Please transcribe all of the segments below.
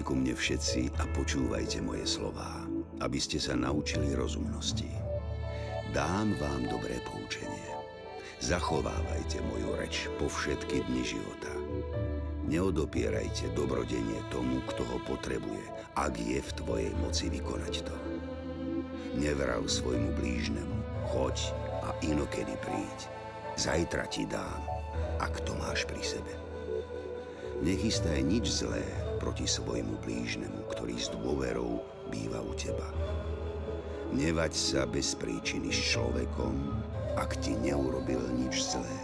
Poďte ku mne všetci a počúvajte moje slová, aby ste sa naučili rozumnosti. Dám vám dobré poučenie. Zachovávajte moju reč po všetky dni života. Neodopierajte dobrodenie tomu, kto ho potrebuje, ak je v tvojej moci vykonať to. Nevrav svojmu blížnemu, choď a inokedy príď. Zajtra ti dám, ak to máš pri sebe. Nechystaj nič zlé proti svojmu blížnemu, ktorý s dôverou býva u teba. Nevať sa bez príčiny s človekom, ak ti neurobil nič zlé.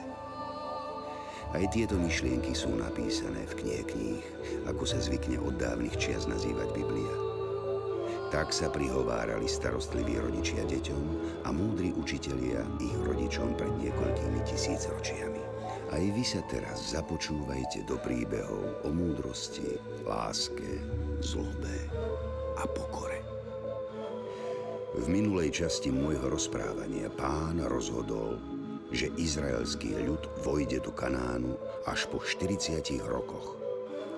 Aj tieto myšlienky sú napísané v knihe kníh, ako sa zvykne od dávnych čias nazývať Biblia. Tak sa prihovárali starostliví rodičia deťom a múdri učitelia ich rodičom pred niekoľkými tisíc ročiami. Aj vy sa teraz započúvajte do príbehov o múdrosti, láske, zlobe a pokore. V minulej časti môjho rozprávania pán rozhodol, že izraelský ľud vojde do Kanánu až po 40 rokoch,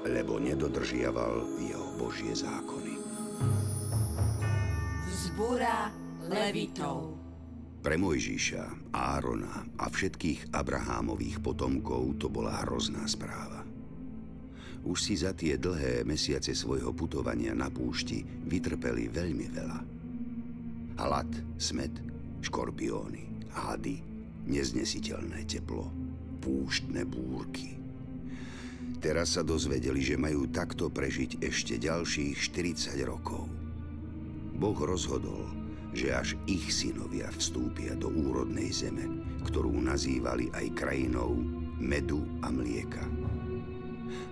lebo nedodržiaval jeho Božie zákony. Vzbúra Levitov. Pre Mojžiša, Árona a všetkých Abrahámových potomkov to bola hrozná správa. Už si za tie dlhé mesiace svojho putovania na púšti vytrpeli veľmi veľa. Hlad, smet, škorpióny, hady, neznesiteľné teplo, púštne búrky. Teraz sa dozvedeli, že majú takto prežiť ešte ďalších 40 rokov. Boh rozhodol, že až ich synovia vstúpia do úrodnej zeme, ktorú nazývali aj krajinou medu a mlieka.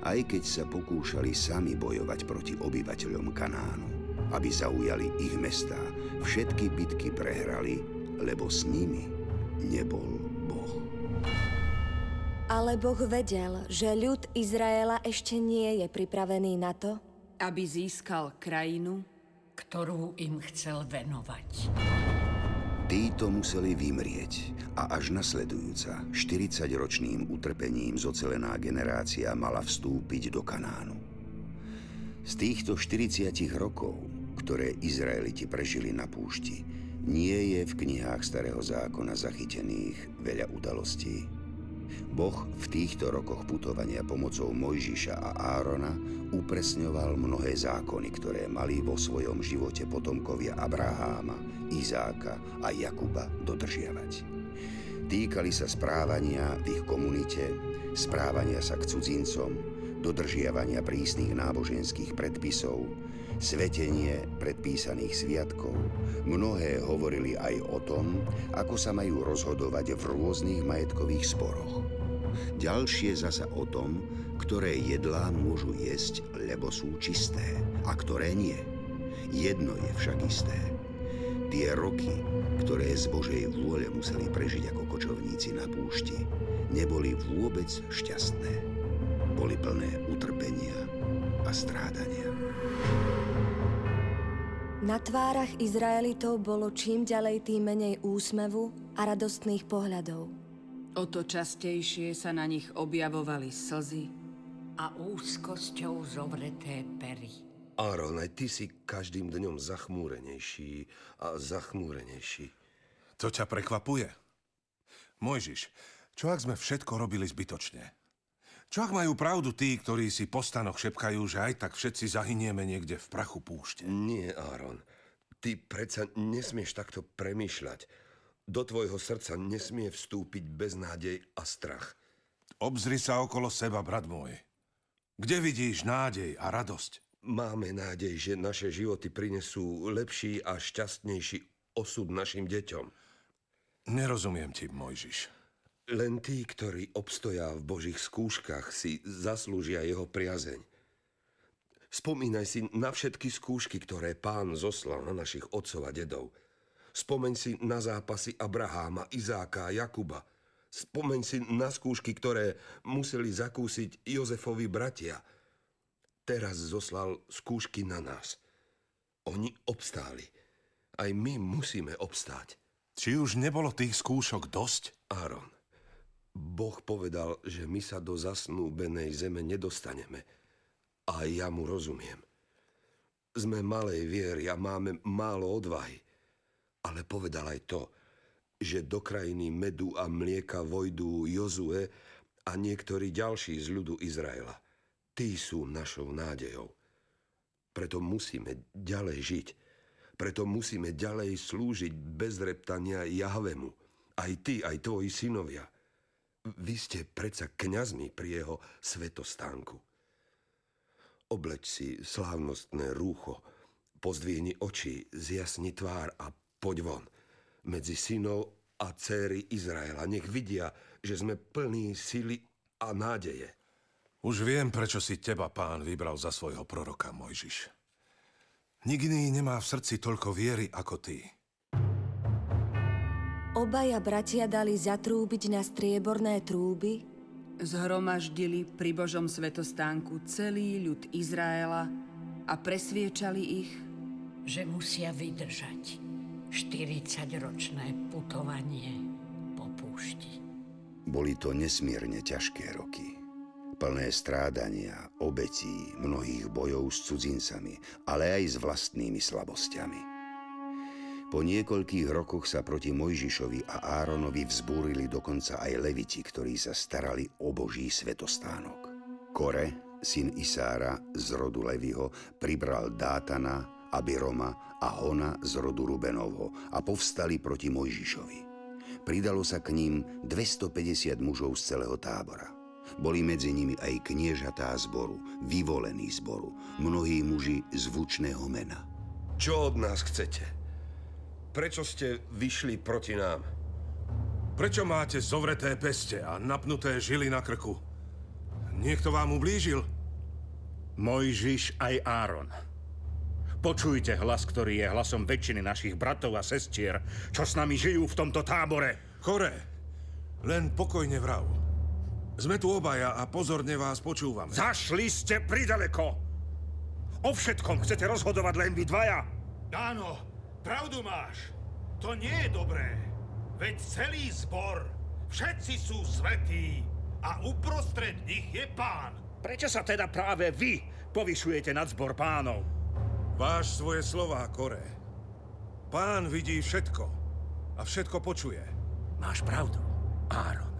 Aj keď sa pokúšali sami bojovať proti obyvateľom Kanánu, aby zaujali ich mestá, všetky bitky prehrali, lebo s nimi nebol Boh. Ale Boh vedel, že ľud Izraela ešte nie je pripravený na to, aby získal krajinu, ktorú im chcel venovať. Títo museli vymrieť a až nasledujúca 40-ročným utrpením zocelená generácia mala vstúpiť do Kanánu. Z týchto 40 rokov, ktoré Izraeliti prežili na púšti, nie je v knihách Starého zákona zachytených veľa udalostí. Boh v týchto rokoch putovania pomocou Mojžiša a Árona upresňoval mnohé zákony, ktoré mali vo svojom živote potomkovia Abraháma, Izáka a Jakuba dodržiavať. Týkali sa správania v ich komunite, správania sa k cudzincom, dodržiavania prísnych náboženských predpisov, svetenie predpísaných sviatkov. Mnohé hovorili aj o tom, ako sa majú rozhodovať v rôznych majetkových sporoch. Ďalšie zasa o tom, ktoré jedlá môžu jesť, lebo sú čisté, a ktoré nie. Jedno je však isté. Tie roky, ktoré z Božej vôle museli prežiť ako kočovníci na púšti, neboli vôbec šťastné. Boli plné utrpenia a strádania. Na tvárach Izraelitov bolo čím ďalej tým menej úsmevu a radostných pohľadov. O to častejšie sa na nich objavovali slzy a úzkosťou zovreté pery. Áron, aj ty si každým dňom zachmúrenejší a zachmúrenejší. To ťa prekvapuje? Mojžiš, čo ak sme všetko robili zbytočne? Čo ak majú pravdu tí, ktorí si po stanoch šepkajú, že aj tak všetci zahynieme niekde v prachu púšte? Nie, Áron. Ty predsa nesmieš takto premýšľať. Do tvojho srdca nesmie vstúpiť beznádej a strach. Obzri sa okolo seba, brat môj. Kde vidíš nádej a radosť? Máme nádej, že naše životy prinesú lepší a šťastnejší osud našim deťom. Nerozumiem ti, Mojžiš. Len tí, ktorí obstoja v Božích skúškach, si zaslúžia jeho priazeň. Spomínaj si na všetky skúšky, ktoré pán zoslal na našich otcov a dedov. Spomeň si na zápasy Abraháma, Izáka a Jakuba. Spomeň si na skúšky, ktoré museli zakúsiť Jozefovi bratia. Teraz zoslal skúšky na nás. Oni obstáli. Aj my musíme obstáť. Či už nebolo tých skúšok dosť? Áron, Boh povedal, že my sa do zasnúbenej zeme nedostaneme. A ja mu rozumiem. Sme malej viery a máme málo odvahy. Ale povedal aj to, že do krajiny medu a mlieka vojdú Jozue a niektorí ďalší z ľudu Izraela. Tí sú našou nádejou. Preto musíme ďalej žiť. Preto musíme ďalej slúžiť bez reptania Jahvemu. Aj ty, aj tvoji synovia. Vy ste predsa kňazmi pri jeho svetostánku. Obleč si slávnostné rúcho, pozdvihni oči, zjasni tvár a poď von. Medzi synov a céry Izraela. Nech vidia, že sme plní sily a nádeje. Už viem, prečo si teba pán vybral za svojho proroka, Mojžiš. Nikdy nemá v srdci toľko viery ako ty. Obaja bratia dali zatrúbiť na strieborné trúby Zhromaždili pri Božom svetostánku celý ľud Izraela a presviečali ich, že musia vydržať 40-ročné putovanie po púšti. Boli to nesmierne ťažké roky. Plné strádania, obetí, mnohých bojov s cudzincami, ale aj s vlastnými slabosťami. Po niekoľkých rokoch sa proti Mojžišovi a Áronovi vzbúrili dokonca aj leviti, ktorí sa starali o Boží svetostánok. Kore, syn Isára z rodu Leviho, pribral Dátana, Abiroma a Hona z rodu Rubenovho a povstali proti Mojžišovi. Pridalo sa k ním 250 mužov z celého tábora. Boli medzi nimi aj kniežatá zboru, vyvolení zboru, mnohí muži zvučného mena. Čo od nás chcete? Prečo ste vyšli proti nám? Prečo máte zovreté peste a napnuté žily na krku? Niekto vám ublížil? Mojžiš aj Áron. Počujte hlas, ktorý je hlasom väčšiny našich bratov a sestier, čo s nami žijú v tomto tábore. Chore, len pokojne vrav. Sme tu obaja a pozorne vás počúvame. Zašli ste pridaleko! O všetkom chcete rozhodovať len vy dvaja. Áno, Pravdu máš. To nie je dobré. Veď celý zbor, všetci sú svetí a uprostred nich je pán. Prečo sa teda práve vy povyšujete nad zbor pánov? Váš svoje slová, Kore. Pán vidí všetko a všetko počuje. Máš pravdu, Áron.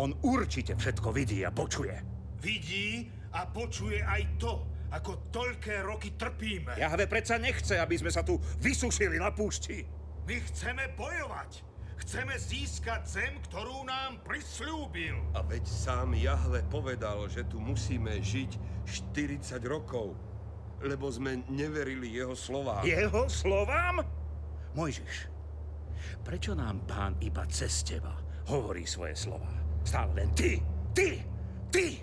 On určite všetko vidí a počuje. Vidí a počuje aj to, ako toľké roky trpíme. Jahve predsa nechce, aby sme sa tu vysušili na púšti. My chceme bojovať. Chceme získať zem, ktorú nám prislúbil. A veď sám Jahve povedal, že tu musíme žiť 40 rokov, lebo sme neverili jeho slovám. Jeho slovám? Mojžiš, prečo nám pán iba cez teba hovorí svoje slova? Stále len ty, ty, ty.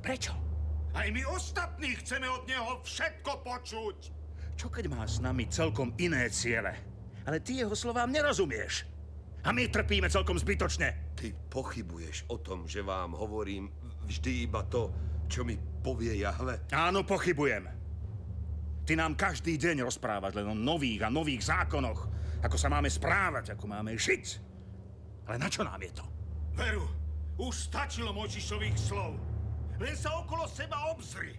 Prečo? Aj my ostatní chceme od neho všetko počuť. Čo keď má s nami celkom iné ciele? Ale ty jeho slovám nerozumieš. A my trpíme celkom zbytočne. Ty pochybuješ o tom, že vám hovorím vždy iba to, čo mi povie Jahve? Áno, pochybujem. Ty nám každý deň rozprávaš len o nových a nových zákonoch. Ako sa máme správať, ako máme žiť. Ale na čo nám je to? Veru, už stačilo Močišových slov. Len sa okolo seba obzri.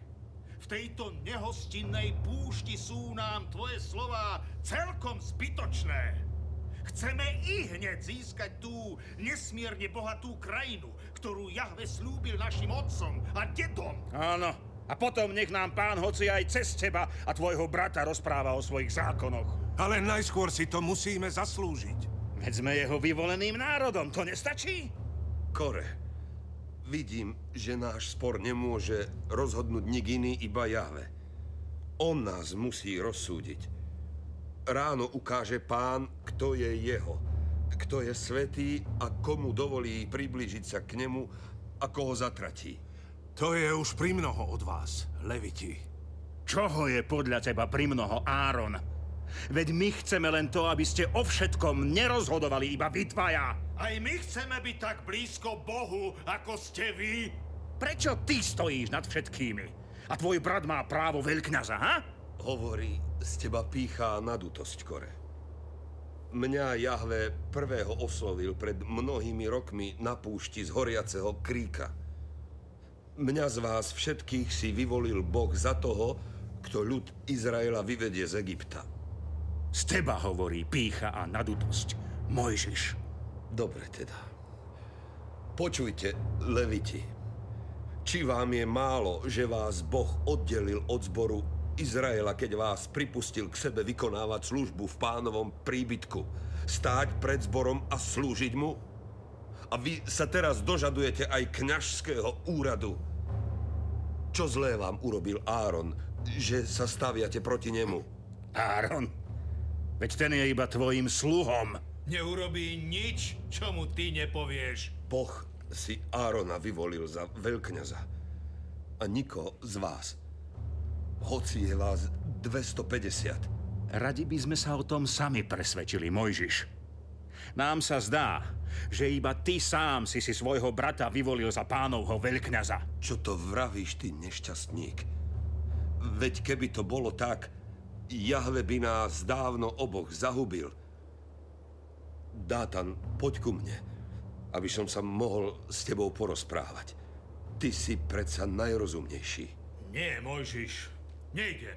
V tejto nehostinnej púšti sú nám tvoje slová celkom zbytočné. Chceme i hneď získať tú nesmierne bohatú krajinu, ktorú Jahve slúbil našim otcom a dedom. Áno, a potom nech nám pán hoci aj cez teba a tvojho brata rozpráva o svojich zákonoch. Ale najskôr si to musíme zaslúžiť. Veď sme jeho vyvoleným národom, to nestačí? Kore, Vidím, že náš spor nemôže rozhodnúť nik iný, iba Jahve. On nás musí rozsúdiť. Ráno ukáže pán, kto je jeho, kto je svetý a komu dovolí priblížiť sa k nemu a koho zatratí. To je už primnoho od vás, Leviti. Čoho je podľa teba primnoho, Áron? Veď my chceme len to, aby ste o všetkom nerozhodovali iba vy dvaja. Aj my chceme byť tak blízko Bohu, ako ste vy. Prečo ty stojíš nad všetkými? A tvoj brat má právo veľkňaza, ha? Hovorí, z teba pícha nadutosť, Kore. Mňa Jahve prvého oslovil pred mnohými rokmi na púšti z horiaceho kríka. Mňa z vás všetkých si vyvolil Boh za toho, kto ľud Izraela vyvedie z Egypta. Z teba hovorí pícha a nadutosť. Mojžiš. Dobre teda. Počujte, leviti. Či vám je málo, že vás Boh oddelil od zboru Izraela, keď vás pripustil k sebe vykonávať službu v pánovom príbytku, stáť pred zborom a slúžiť mu? A vy sa teraz dožadujete aj kňažského úradu. Čo zlé vám urobil Áron, že sa staviate proti nemu? Áron, veď ten je iba tvojim sluhom. Neurobí nič, čo mu ty nepovieš. Boh si Árona vyvolil za veľkňaza. A niko z vás. Hoci je vás 250. Radi by sme sa o tom sami presvedčili, Mojžiš. Nám sa zdá, že iba ty sám si si svojho brata vyvolil za pánovho veľkňaza. Čo to vravíš, ty nešťastník? Veď keby to bolo tak, Jahve by nás dávno oboch zahubil. Dátan, poď ku mne, aby som sa mohol s tebou porozprávať. Ty si predsa najrozumnejší. Nie, Mojžiš, nejdem.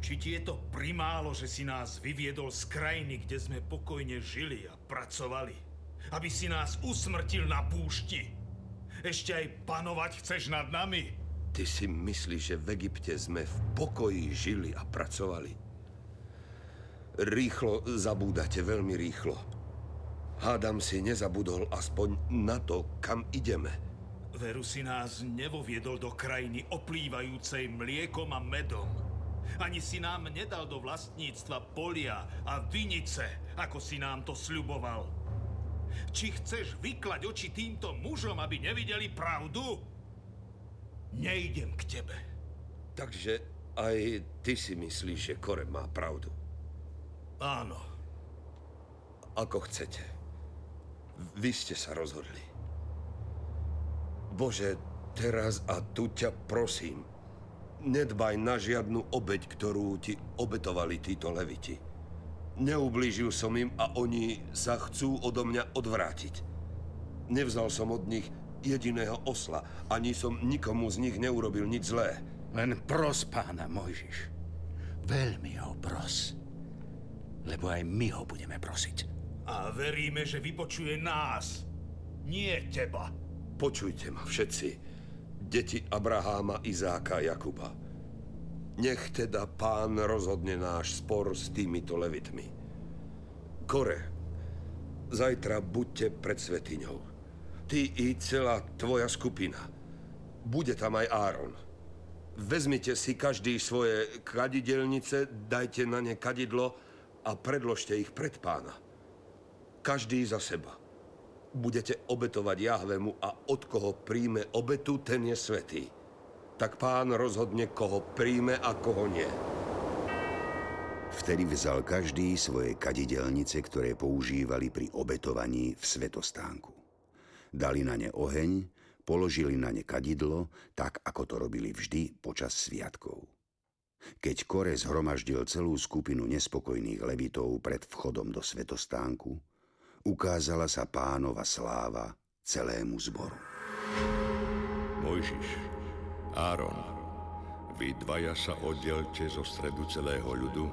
Či ti je to primálo, že si nás vyviedol z krajiny, kde sme pokojne žili a pracovali? Aby si nás usmrtil na púšti? Ešte aj panovať chceš nad nami? Ty si myslíš, že v Egypte sme v pokoji žili a pracovali? Rýchlo zabúdate, veľmi rýchlo. Hádam si nezabudol aspoň na to, kam ideme. Veru si nás nevoviedol do krajiny oplývajúcej mliekom a medom. Ani si nám nedal do vlastníctva polia a vinice, ako si nám to sľuboval. Či chceš vyklať oči týmto mužom, aby nevideli pravdu? Nejdem k tebe. Takže aj ty si myslíš, že Kore má pravdu. Áno. Ako chcete. Vy ste sa rozhodli. Bože, teraz a tu ťa prosím, nedbaj na žiadnu obeď, ktorú ti obetovali títo leviti. Neublížil som im a oni sa chcú odo mňa odvrátiť. Nevzal som od nich jediného osla, ani som nikomu z nich neurobil nič zlé. Len pros pána Mojžiš. Veľmi ho pros. Lebo aj my ho budeme prosiť. A veríme, že vypočuje nás, nie teba. Počujte ma všetci, deti Abraháma, Izáka a Jakuba. Nech teda pán rozhodne náš spor s týmito levitmi. Kore, zajtra buďte pred svetiňou. Ty i celá tvoja skupina. Bude tam aj Áron. Vezmite si každý svoje kadidelnice, dajte na ne kadidlo a predložte ich pred pána. Každý za seba. Budete obetovať Jahvemu a od koho príjme obetu, ten je svetý. Tak pán rozhodne, koho príjme a koho nie. Vtedy vzal každý svoje kadidelnice, ktoré používali pri obetovaní v svetostánku. Dali na ne oheň, položili na ne kadidlo, tak ako to robili vždy počas sviatkov. Keď Kore zhromaždil celú skupinu nespokojných levitov pred vchodom do svetostánku, ukázala sa pánova sláva celému zboru. Mojžiš, Áron, vy dvaja sa oddelte zo stredu celého ľudu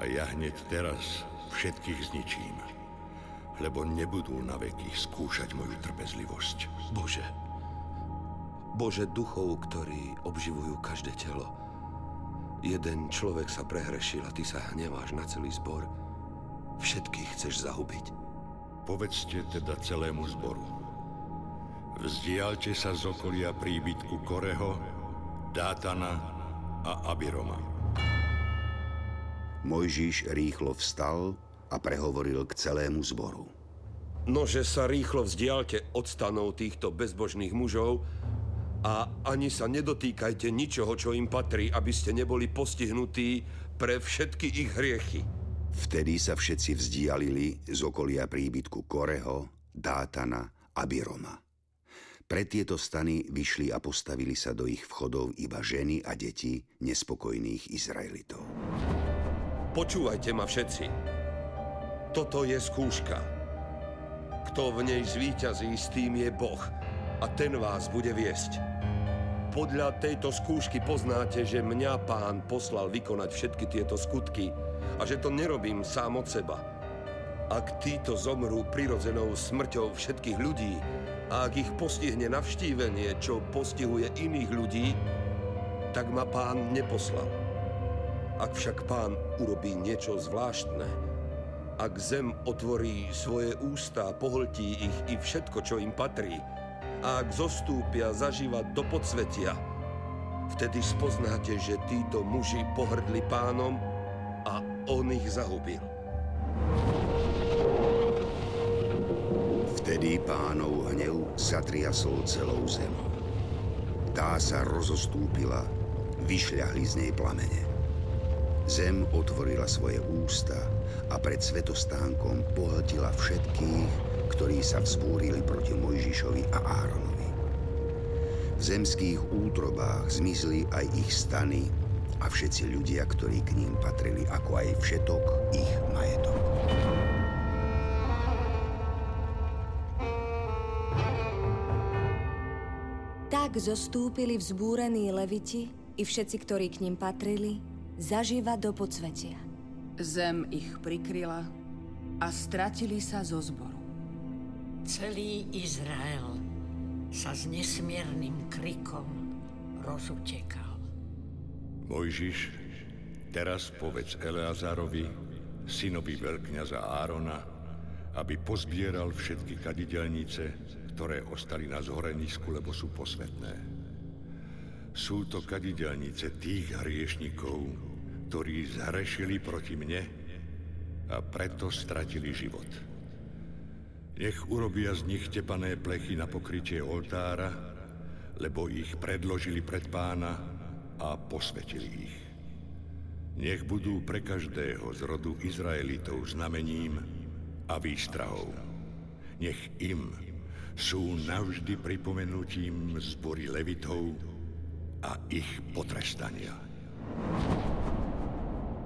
a ja hneď teraz všetkých zničím, lebo nebudú na veky skúšať moju trpezlivosť. Bože, Bože duchov, ktorí obživujú každé telo, jeden človek sa prehrešil a ty sa hneváš na celý zbor. Všetkých chceš zahubiť. Povedzte teda celému zboru. Vzdialte sa z okolia príbytku Koreho, Dátana a Abiroma. Mojžiš rýchlo vstal a prehovoril k celému zboru. Nože sa rýchlo vzdialte od stanov týchto bezbožných mužov a ani sa nedotýkajte ničoho, čo im patrí, aby ste neboli postihnutí pre všetky ich hriechy. Vtedy sa všetci vzdialili z okolia príbytku Koreho, Dátana a Biroma. Pre tieto stany vyšli a postavili sa do ich vchodov iba ženy a deti nespokojných Izraelitov. Počúvajte ma všetci. Toto je skúška. Kto v nej zvíťazí, s tým je Boh a ten vás bude viesť. Podľa tejto skúšky poznáte, že mňa pán poslal vykonať všetky tieto skutky a že to nerobím sám od seba. Ak títo zomrú prirodzenou smrťou všetkých ľudí a ak ich postihne navštívenie, čo postihuje iných ľudí, tak ma pán neposlal. Ak však pán urobí niečo zvláštne, ak zem otvorí svoje ústa, pohltí ich i všetko, čo im patrí, a ak zostúpia zažívať do podsvetia, vtedy spoznáte, že títo muži pohrdli pánom a on ich zahubil. Vtedy pánov hnev zatriasol celou zem. Tá sa rozostúpila, vyšľahli z nej plamene. Zem otvorila svoje ústa a pred svetostánkom pohltila všetkých, ktorí sa vzbúrili proti Mojžišovi a Áronovi. V zemských útrobách zmizli aj ich stany a všetci ľudia, ktorí k ním patrili, ako aj všetok ich majetok. Tak zostúpili vzbúrení leviti i všetci, ktorí k ním patrili, zaživa do podsvetia. Zem ich prikryla a stratili sa zo zboru. Celý Izrael sa s nesmierným krikom rozutekal. Mojžiš, teraz povedz Eleazárovi, synovi veľkňaza Árona, aby pozbieral všetky kadidelnice, ktoré ostali na zhorenisku, lebo sú posvetné. Sú to kadidelnice tých hriešnikov, ktorí zhrešili proti mne a preto stratili život. Nech urobia z nich tepané plechy na pokrytie oltára, lebo ich predložili pred pána a posvetili ich. Nech budú pre každého z rodu Izraelitov znamením a výstrahou. Nech im sú navždy pripomenutím zbory levitov a ich potrestania.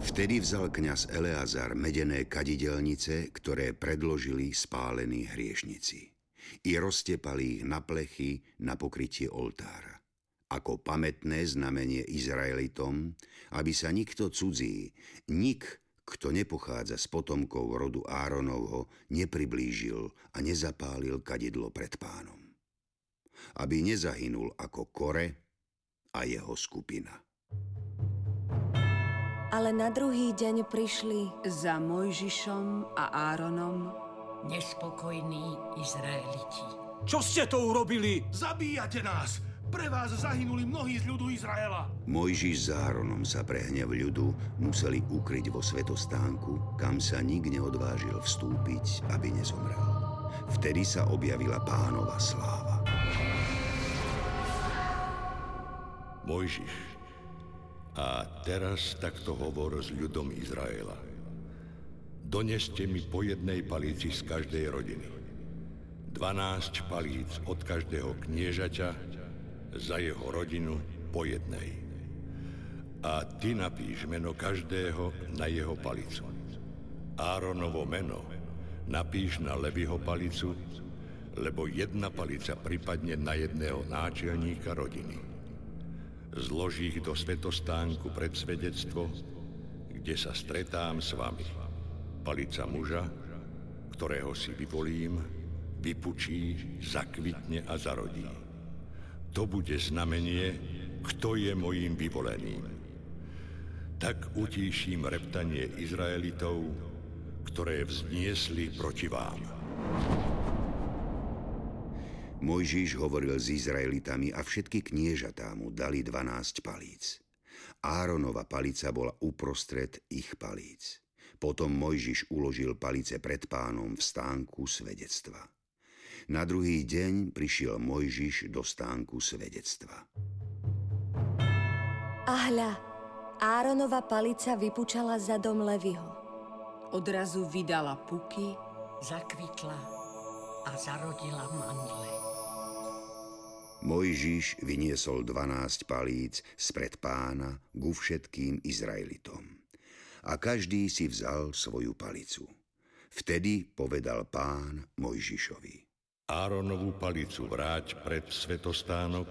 Vtedy vzal kňaz Eleazar medené kadidelnice, ktoré predložili spálení hriešnici. I roztepali ich na plechy na pokrytie oltára. Ako pamätné znamenie Izraelitom, aby sa nikto cudzí, nik, kto nepochádza z potomkov rodu Áronovho, nepriblížil a nezapálil kadidlo pred pánom. Aby nezahynul ako Kore a jeho skupina. Ale na druhý deň prišli za Mojžišom a Áronom nespokojní Izraeliti. Čo ste to urobili? Zabíjate nás! Pre vás zahynuli mnohí z ľudu Izraela. Mojžiš s Áronom sa pre hnev ľudu museli ukryť vo svetostánku, kam sa nik neodvážil vstúpiť, aby nezomrel. Vtedy sa objavila pánova sláva. Mojžiš, a teraz takto hovor s ľudom Izraela. Doneste mi po jednej palíci z každej rodiny. 12 palíc od každého kniežaťa za jeho rodinu po jednej. A ty napíš meno každého na jeho palicu. Áronovo meno napíš na Levyho palicu, lebo jedna palica pripadne na jedného náčelníka rodiny zloží ich do svetostánku pred svedectvo, kde sa stretám s vami. Palica muža, ktorého si vyvolím, vypučí, zakvitne a zarodí. To bude znamenie, kto je mojím vyvoleným. Tak utíším reptanie Izraelitov, ktoré vzniesli proti vám. Mojžiš hovoril s Izraelitami a všetky kniežatá mu dali 12 palíc. Áronova palica bola uprostred ich palíc. Potom Mojžiš uložil palice pred pánom v stánku svedectva. Na druhý deň prišiel Mojžiš do stánku svedectva. A hľa, Áronova palica vypučala za dom Levyho. Odrazu vydala puky, zakvitla a zarodila mandle. Mojžiš vyniesol 12 palíc spred pána ku všetkým Izraelitom. A každý si vzal svoju palicu. Vtedy povedal pán Mojžišovi. Áronovú palicu vráť pred svetostánok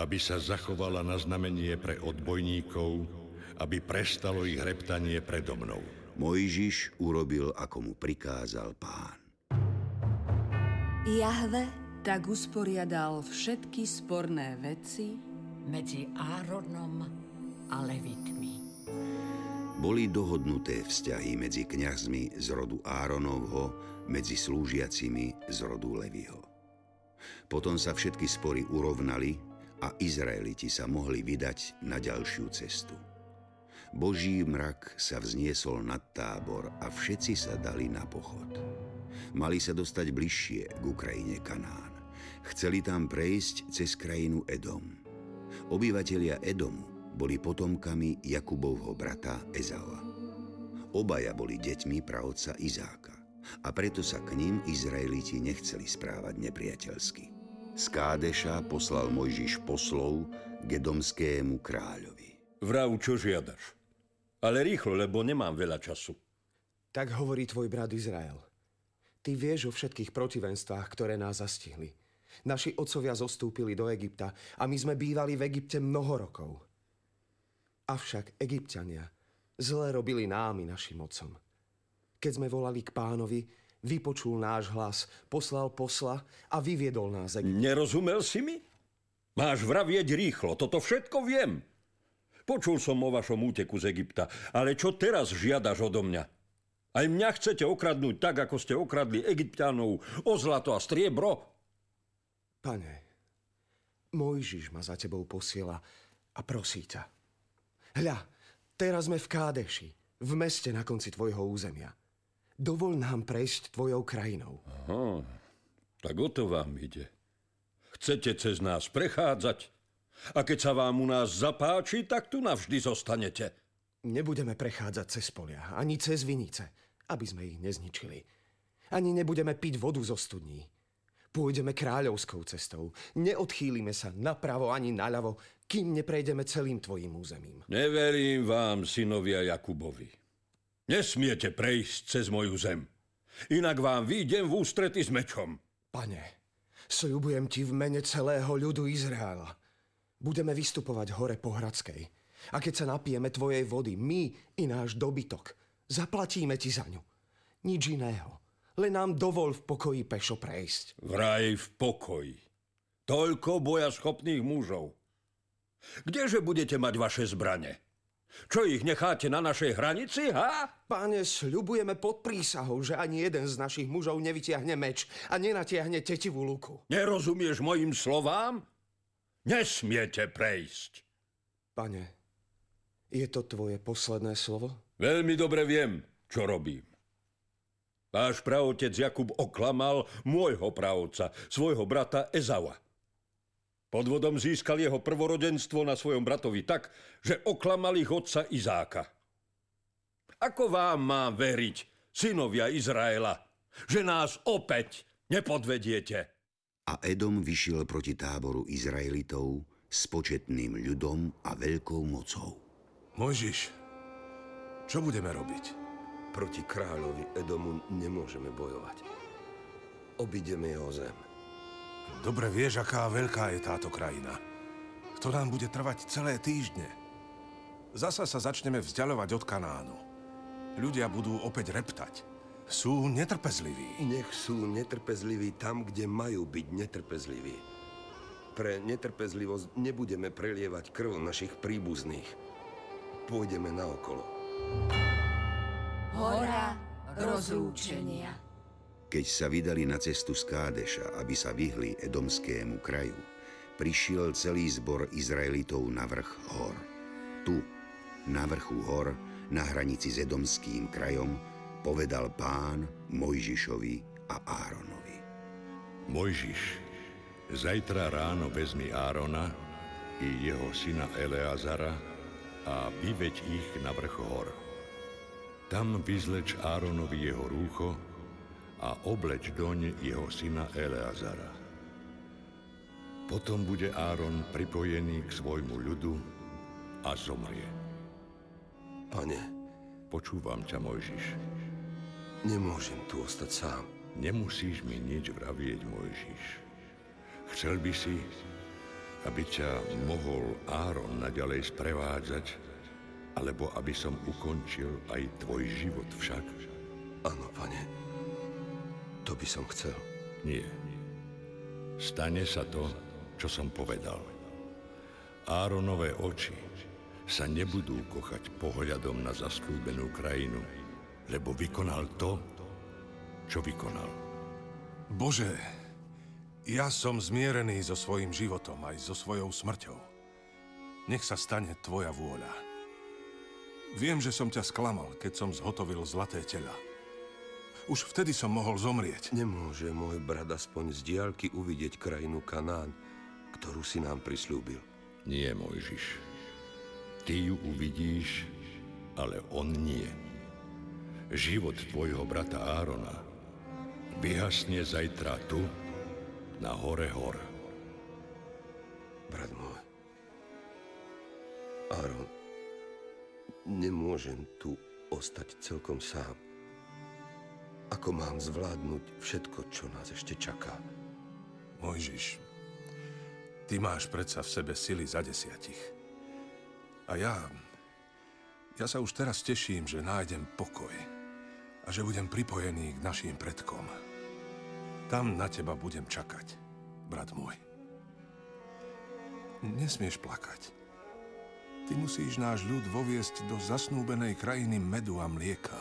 aby sa zachovala na znamenie pre odbojníkov, aby prestalo ich reptanie predo mnou. Mojžiš urobil, ako mu prikázal pán. Jahve Tak usporiadal všetky sporné veci medzi Áronom a Levitmi. Boli dohodnuté vzťahy medzi kňazmi z rodu Áronovho, medzi slúžiacimi z rodu Leviho. Potom sa všetky spory urovnali a Izraeliti sa mohli vydať na ďalšiu cestu. Boží mrak sa vzniesol nad tábor a všetci sa dali na pochod. Mali sa dostať bližšie k Ukrajine Kanán. Chceli tam prejsť cez krajinu Edom. Obyvatelia Edomu boli potomkami Jakubovho brata Ezaua. Obaja boli deťmi pravca Izáka a preto sa k ním Izraeliti nechceli správať nepriateľsky. Z Kádeša poslal Mojžiš poslov k edomskému kráľovi. Vrav, čo žiadaš? Ale rýchlo, lebo nemám veľa času. Tak hovorí tvoj brat Izrael. Ty vieš o všetkých protivenstvách, ktoré nás zastihli. Naši otcovia zostúpili do Egypta a my sme bývali v Egypte mnoho rokov. Avšak Egyptiania zle robili nám i našim otcom. Keď sme volali k pánovi, vypočul náš hlas, poslal posla a vyviedol nás z Egypta. Nerozumel si mi? Máš vravieť rýchlo, toto všetko viem. Počul som o vašom úteku z Egypta, ale čo teraz žiadaš odo mňa? Aj mňa chcete okradnúť tak, ako ste okradli Egyptianov o zlato a striebro? Pane, Mojžiš ma za tebou posiela a prosí ťa. Hľa, teraz sme v Kádeši, v meste na konci tvojho územia. Dovol nám prejsť tvojou krajinou. Aha, tak o to vám ide. Chcete cez nás prechádzať? A keď sa vám u nás zapáči, tak tu navždy zostanete. Nebudeme prechádzať cez polia, ani cez vinice, aby sme ich nezničili. Ani nebudeme piť vodu zo studní. Pôjdeme kráľovskou cestou. Neodchýlime sa napravo ani naľavo, kým neprejdeme celým tvojim územím. Neverím vám, synovia Jakubovi. Nesmiete prejsť cez moju zem. Inak vám výjdem v ústrety s mečom. Pane, sľubujem ti v mene celého ľudu Izraela. Budeme vystupovať hore po Hradskej. A keď sa napijeme tvojej vody, my i náš dobytok, zaplatíme ti za ňu. Nič iného. Len nám dovol v pokoji pešo prejsť. Vraj v pokoji. Toľko boja schopných mužov. Kdeže budete mať vaše zbrane? Čo ich necháte na našej hranici, ha? Páne, sľubujeme pod prísahou, že ani jeden z našich mužov nevytiahne meč a nenatiahne tetivú luku. Nerozumieš mojim slovám? Nesmiete prejsť. Pane, je to tvoje posledné slovo? Veľmi dobre viem, čo robím. Váš praotec Jakub oklamal môjho pravca, svojho brata Ezaua. Podvodom získal jeho prvorodenstvo na svojom bratovi tak, že oklamal ich otca Izáka. Ako vám mám veriť, synovia Izraela, že nás opäť nepodvediete? A Edom vyšiel proti táboru Izraelitov s početným ľudom a veľkou mocou. Mojžiš, čo budeme robiť? Proti kráľovi Edomu nemôžeme bojovať. Obideme jeho zem. Dobre vieš, aká veľká je táto krajina. To nám bude trvať celé týždne. Zasa sa začneme vzdialovať od Kanánu. Ľudia budú opäť reptať. Sú netrpezliví. Nech sú netrpezliví tam, kde majú byť netrpezliví. Pre netrpezlivosť nebudeme prelievať krv našich príbuzných. Pôjdeme naokolo. Hora rozlúčenia. Keď sa vydali na cestu z Kádeša, aby sa vyhli edomskému kraju, prišiel celý zbor Izraelitov na vrch hor. Tu, na vrchu hor, na hranici s edomským krajom, povedal pán Mojžišovi a Áronovi. Mojžiš, zajtra ráno vezmi Árona i jeho syna Eleazara a vyveď ich na vrch hor. Tam vyzleč Áronovi jeho rúcho a obleč doň jeho syna Eleazara. Potom bude Áron pripojený k svojmu ľudu a zomrie. Pane, Počúvam ťa, Mojžiš. nemôžem tu ostať sám. Nemusíš mi nič vravieť, Mojžiš. Chcel by si, aby ťa mohol Áron naďalej sprevádzať, alebo aby som ukončil aj tvoj život však? Áno, pane. To by som chcel. Nie. Stane sa to, čo som povedal. Áronové oči sa nebudú kochať pohľadom na zaslúbenú krajinu, lebo vykonal to, čo vykonal. Bože, ja som zmierený so svojím životom aj so svojou smrťou. Nech sa stane tvoja vôľa. Viem, že som ťa sklamal, keď som zhotovil zlaté tela. Už vtedy som mohol zomrieť. Nemôže môj brat aspoň z diálky uvidieť krajinu Kanán, ktorú si nám prislúbil. Nie, Mojžiš. Ty ju uvidíš, ale on nie. Život tvojho brata Árona vyhasne zajtra tu, na hore hor. Brat môj, Áron, nemôžem tu ostať celkom sám. Ako mám zvládnuť všetko, čo nás ešte čaká? Mojžiš, ty máš predsa v sebe sily za desiatich. A ja... Ja sa už teraz teším, že nájdem pokoj a že budem pripojený k našim predkom. Tam na teba budem čakať, brat môj. Nesmieš plakať. Ty musíš náš ľud voviesť do zasnúbenej krajiny medu a mlieka.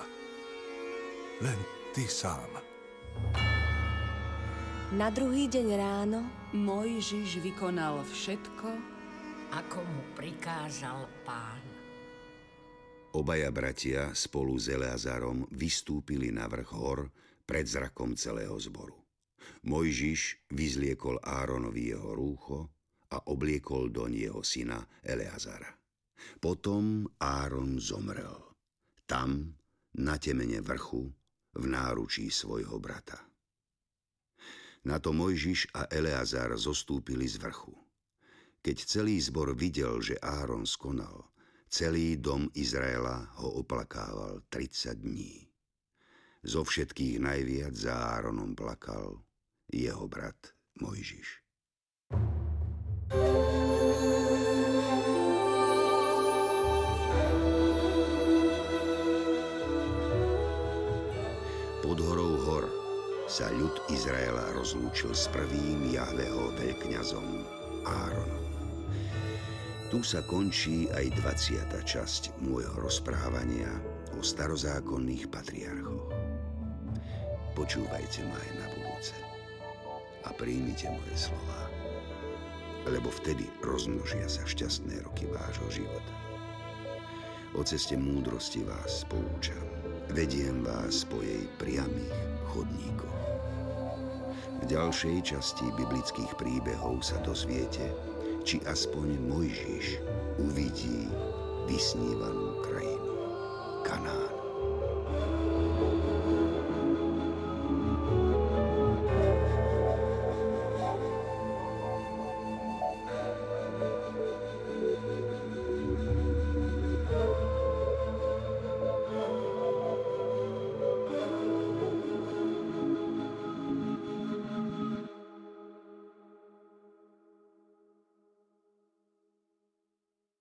Len ty sám. Na druhý deň ráno Mojžiš vykonal všetko, ako mu prikázal pán. Obaja bratia spolu s Eleazarom vystúpili na vrch hor pred zrakom celého zboru. Mojžiš vyzliekol Áronovi jeho rúcho a obliekol doň jeho syna Eleazara. Potom Áron zomrel. Tam, na temene vrchu, v náručí svojho brata. Na to Mojžiš a Eleazar zostúpili z vrchu. Keď celý zbor videl, že Áron skonal, celý dom Izraela ho oplakával 30 dní. Zo všetkých najviac za Áronom plakal jeho brat Mojžiš. Pod horou hor sa ľud Izraela rozlúčil s prvým Jahveho veľkňazom Áronom. Tu sa končí aj 20. časť môjho rozprávania o starozákonných patriarchoch. Počúvajte ma aj na budúce a príjmite moje slova, lebo vtedy rozmnožia sa šťastné roky vášho života. O ceste múdrosti vás poučam, vediem vás po jej priamých chodníkoch. V ďalšej časti biblických príbehov sa dozviete, či aspoň Mojžiš uvidí vysnívanú.